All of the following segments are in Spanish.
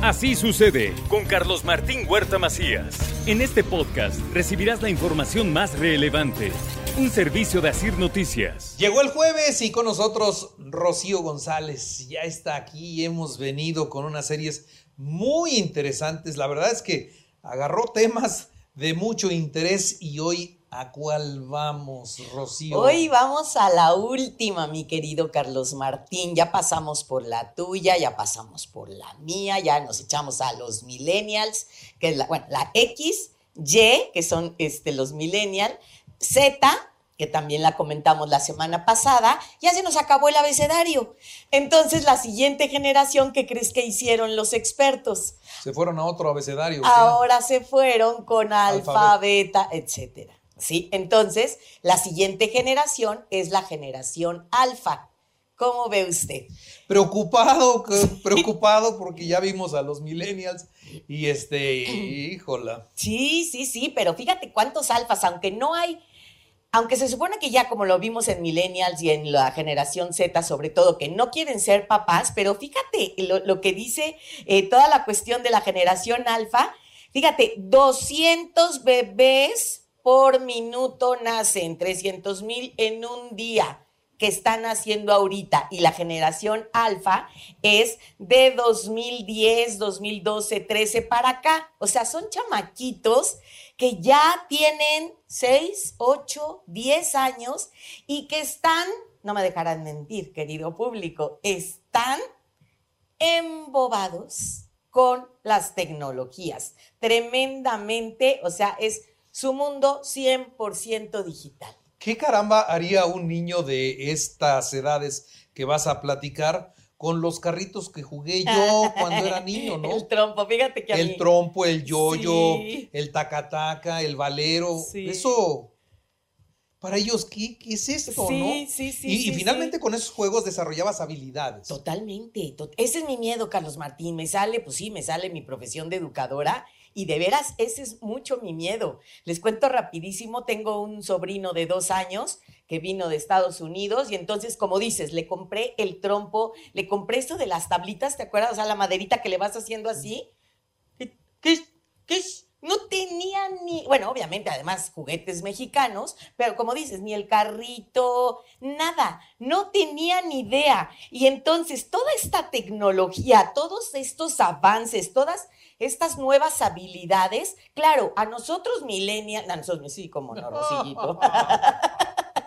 Así sucede con Carlos Martín Huerta Macías. En este podcast recibirás la información más relevante. Un servicio de Asir Noticias. Llegó el jueves y con nosotros Rocío González. Ya está aquí. Hemos venido con unas series muy interesantes. La verdad es que agarró temas de mucho interés y hoy ¿A cuál vamos, Rocío? Hoy vamos a la última, mi querido Carlos Martín. Ya pasamos por la tuya, ya pasamos por la mía, ya nos echamos a los millennials, que es la, bueno, la X, Y, que son este, los millennials, Z, que también la comentamos la semana pasada, ya se nos acabó el abecedario. Entonces, la siguiente generación, ¿qué crees que hicieron los expertos? Se fueron a otro abecedario. Ahora se fueron con alfa, beta, etcétera. ¿Sí? Entonces, la siguiente generación es la generación alfa. ¿Cómo ve usted? Preocupado, preocupado porque ya vimos a los millennials y este, híjola. Sí, sí, sí, pero fíjate cuántos alfas, aunque no hay, aunque se supone que ya como lo vimos en millennials y en la generación Z sobre todo, que no quieren ser papás, pero fíjate lo, que dice eh, toda la cuestión de la generación alfa, fíjate, 200 bebés por minuto nacen, 300 mil en un día que están haciendo ahorita y la generación alfa es de 2010, 2012, 13 para acá. O sea, son chamaquitos que ya tienen 6, 8, 10 años y que están, no me dejarán mentir, querido público, están embobados con las tecnologías. Tremendamente, o sea, es su mundo 100% digital. ¿Qué caramba haría un niño de estas edades que vas a platicar con los carritos que jugué yo cuando era niño, ¿no? El trompo, fíjate que a El trompo, el yoyo, el tacataca, el valero, eso para ellos, ¿qué, es esto? Sí, sí, sí. Y, y finalmente con esos juegos desarrollabas habilidades. Totalmente. ese es mi miedo, Carlos Martín. Me sale, pues sí, me sale mi profesión de educadora y de veras, ese es mucho mi miedo. Les cuento rapidísimo, tengo un sobrino de dos años que vino de Estados Unidos y entonces, como dices, le compré el trompo, le compré esto de las tablitas, ¿te acuerdas? O sea, la maderita que le vas haciendo así. ¿Qué, qué, no tenía ni, bueno, obviamente además juguetes mexicanos, pero como dices, ni el carrito, nada, no tenía ni idea. Y entonces toda esta tecnología, todos estos avances, todas estas nuevas habilidades, claro, a nosotros millennials, a nosotros, sí, como no, Rosillito.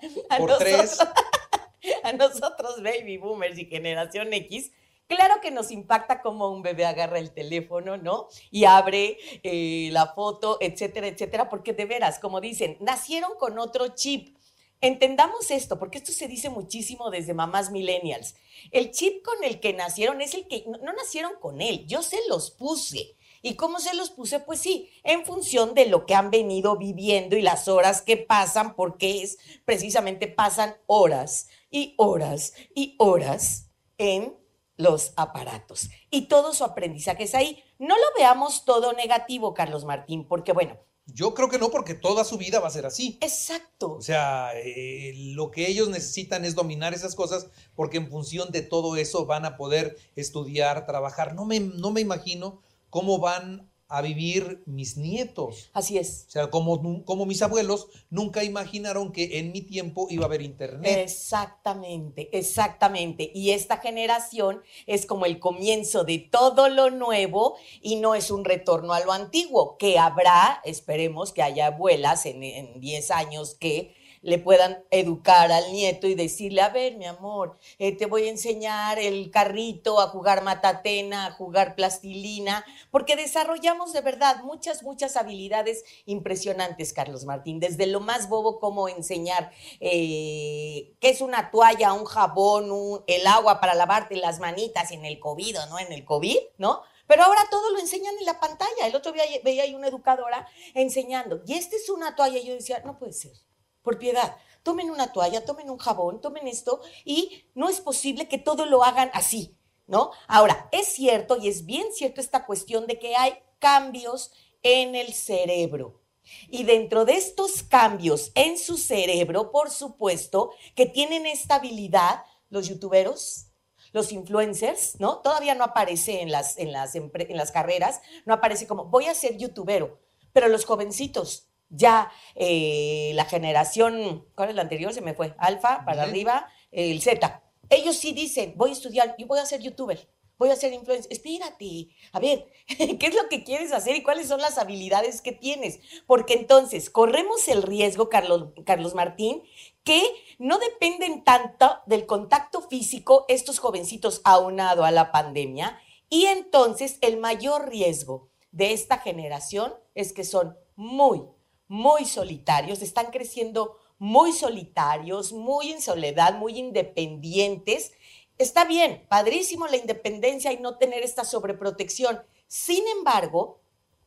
Por tres. A nosotros, baby boomers y generación X, Claro que nos impacta como un bebé agarra el teléfono, ¿no? Y abre eh, la foto, etcétera, etcétera, porque de veras, como dicen, nacieron con otro chip. Entendamos esto, porque esto se dice muchísimo desde mamás millennials. El chip con el que nacieron es el que no nacieron con él, yo se los puse. ¿Y cómo se los puse? Pues sí, en función de lo que han venido viviendo y las horas que pasan, porque es precisamente pasan horas y horas y horas en los aparatos. Y todo su aprendizaje es ahí. No lo veamos todo negativo, Carlos Martín, porque bueno. Yo creo que no, porque toda su vida va a ser así. Exacto. O sea, eh, lo que ellos necesitan es dominar esas cosas, porque en función de todo eso van a poder estudiar, trabajar. No me, no me imagino cómo van a vivir mis nietos. Así es. O sea, como, como mis abuelos nunca imaginaron que en mi tiempo iba a haber internet. Exactamente, exactamente. Y esta generación es como el comienzo de todo lo nuevo y no es un retorno a lo antiguo, que habrá, esperemos que haya abuelas en 10 años que le puedan educar al nieto y decirle, a ver, mi amor, eh, te voy a enseñar el carrito, a jugar matatena, a jugar plastilina, porque desarrollamos de verdad muchas, muchas habilidades impresionantes, Carlos Martín, desde lo más bobo como enseñar eh, qué es una toalla, un jabón, el agua para lavarte las manitas en el COVID no en el COVID, ¿no? Pero ahora todo lo enseñan en la pantalla. El otro día veía ahí una educadora enseñando, y esta es una toalla. Y yo decía, no puede ser por piedad. Tomen una toalla, tomen un jabón, tomen esto y no es posible que todo lo hagan así, ¿no? Ahora, es cierto y es bien cierto esta cuestión de que hay cambios en el cerebro. Y dentro de estos cambios en su cerebro, por supuesto, que tienen esta habilidad los youtuberos, los influencers, ¿no? Todavía no aparece en las, en las, en las carreras, no aparece como, voy a ser youtubero, pero los jovencitos, ya eh, la generación, ¿cuál es la anterior? Se me fue, alfa, para arriba, el Z. Ellos sí dicen, voy a estudiar, yo voy a ser youtuber voy a ser influencer. Espérate, a ver, ¿qué es lo que quieres hacer y cuáles son las habilidades que tienes? Porque entonces corremos el riesgo, Carlos, Carlos Martín, que no dependen tanto del contacto físico estos jovencitos aunado a la pandemia. Y entonces el mayor riesgo de esta generación es que son muy, muy solitarios, están creciendo muy solitarios, muy en soledad, muy independientes Está bien, padrísimo la independencia y no tener esta sobreprotección. Sin embargo,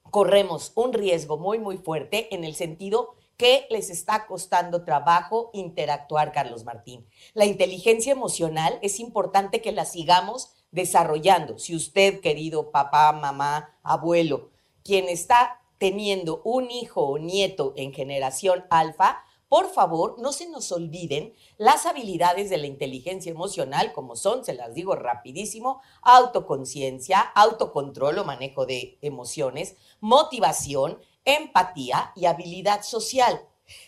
corremos un riesgo muy, muy fuerte en el sentido que les está costando trabajo interactuar, Carlos Martín. La inteligencia emocional es importante que la sigamos desarrollando. Si usted, querido papá, mamá, abuelo, quien está teniendo un hijo o nieto en generación alfa, por favor, no se nos olviden las habilidades de la inteligencia emocional, como son, se las digo rapidísimo, autoconciencia, autocontrol o manejo de emociones, motivación, empatía y habilidad social.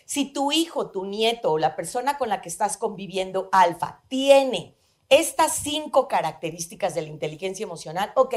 Si tu hijo, tu nieto o la persona con la que estás conviviendo alfa tiene estas cinco características de la inteligencia emocional, ok,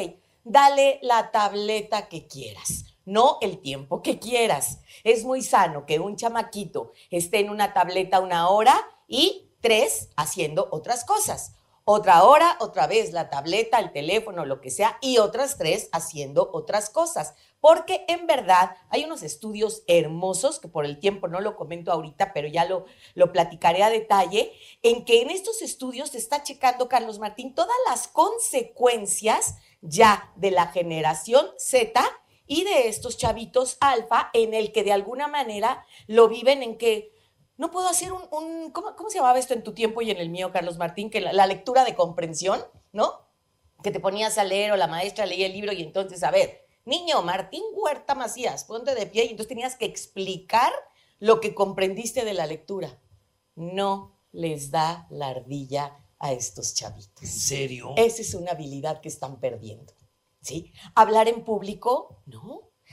dale la tableta que quieras no el tiempo que quieras. Es muy sano que un chamaquito esté en una tableta una hora y tres haciendo otras cosas. Otra hora, otra vez la tableta, el teléfono, lo que sea, y otras tres haciendo otras cosas. Porque en verdad hay unos estudios hermosos, que por el tiempo no lo comento ahorita, pero ya lo, lo platicaré a detalle, en que en estos estudios se está checando, Carlos Martín, todas las consecuencias ya de la generación Z y de estos chavitos alfa en el que de alguna manera lo viven en que no puedo hacer un, ¿cómo, se llamaba esto en tu tiempo y en el mío, Carlos Martín? Que la, lectura de comprensión, ¿no? Que te ponías a leer o la maestra leía el libro y entonces, a ver, niño, Martín Huerta Macías, ponte de pie y entonces tenías que explicar lo que comprendiste de la lectura. No les da la ardilla a estos chavitos. ¿En serio? Esa es una habilidad que están perdiendo. ¿sí? Hablar en público, no.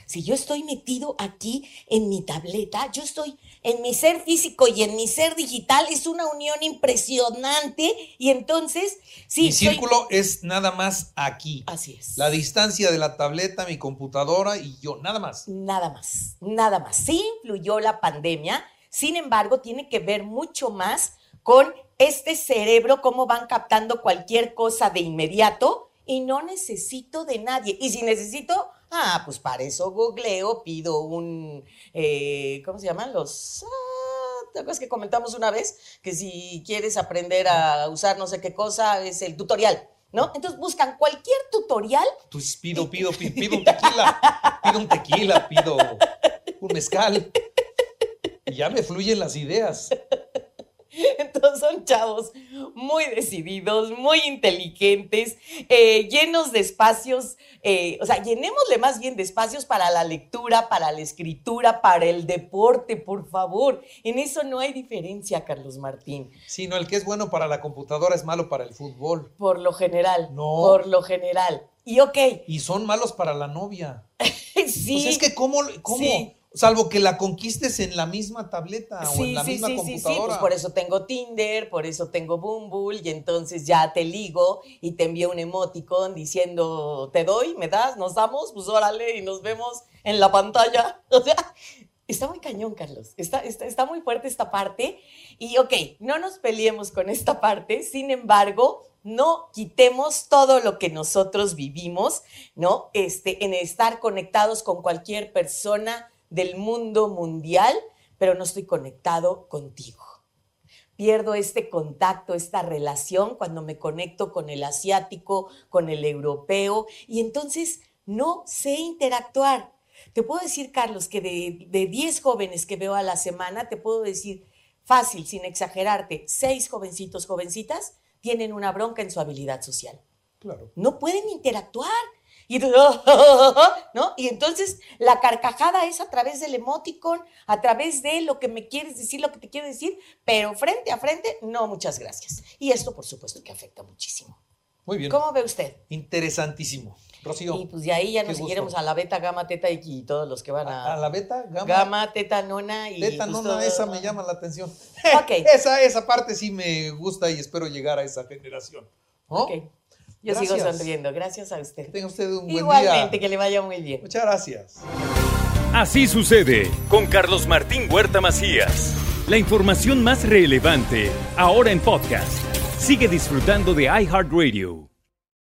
Si yo estoy metido aquí en mi tableta, yo estoy en mi ser físico y en mi ser digital, es una unión impresionante y entonces, sí. Mi círculo es nada más aquí. Así es. La distancia de la tableta, mi computadora y yo, nada más. Nada más, nada más. Sí influyó la pandemia, sin embargo, tiene que ver mucho más con este cerebro, cómo van captando cualquier cosa de inmediato y no necesito de nadie. Y si necesito, ah, pues para eso googleo, pido un, eh, ¿cómo se llaman? Los... Ah, ¿Te acuerdas que comentamos una vez que si quieres aprender a usar no sé qué cosa es el tutorial? ¿No? Entonces buscan cualquier tutorial. Pues pido, pido, pido, pido un tequila, pido un tequila, pido un mezcal. Y ya me fluyen las ideas. Entonces son chavos muy decididos, muy inteligentes, eh, llenos de espacios, eh, o sea, llenémosle más bien de espacios para la lectura, para la escritura, para el deporte, por favor. En eso no hay diferencia, Carlos Martín. Sí, no, el que es bueno para la computadora es malo para el fútbol. Por lo general. No. Por lo general. Y ok. Y son malos para la novia. sí. Pues es que, ¿cómo? cómo? Salvo que la conquistes en la misma tableta o en la misma sí, computadora. Sí, pues por eso tengo Tinder, por eso tengo Bumble y entonces ya te ligo y te envío un emoticon diciendo, te doy, me das, nos damos, pues órale y nos vemos en la pantalla. O sea, está muy cañón, Carlos. Está, está, está muy fuerte esta parte. Y ok, no nos peleemos con esta parte, sin embargo, no quitemos todo lo que nosotros vivimos, ¿no? Este, en estar conectados con cualquier persona del mundo mundial, pero no estoy conectado contigo. Pierdo este contacto, esta relación cuando me conecto con el asiático, con el europeo, y entonces no sé interactuar. Te puedo decir, Carlos, que de 10 jóvenes que veo a la semana, te puedo decir fácil, sin exagerarte, seis jovencitos, jovencitas, tienen una bronca en su habilidad social. Claro. No pueden interactuar. Y, ¿no? y entonces la carcajada es a través del emoticon, a través de lo que me quieres decir, lo que te quiero decir, pero frente a frente, no, muchas gracias. Y esto, por supuesto, que afecta muchísimo. Muy bien. ¿Cómo ve usted? Interesantísimo. Rocío. Y pues de ahí ya nos seguiremos a la beta, gamma, teta y y todos los que van a... a, la beta, gamma. Gamma, teta, nona y... Teta, pues, no, todo- esa me llama la atención. Ok. esa, esa parte sí me gusta y espero llegar a esa generación. ¿no? Ok. Yo sigo sonriendo. Gracias a Que usted. tenga usted un buen Igualmente, día. que le vaya muy bien. Muchas gracias. Así sucede con Carlos Martín Huerta Macías. La información más relevante ahora en podcast. Sigue disfrutando de iHeartRadio.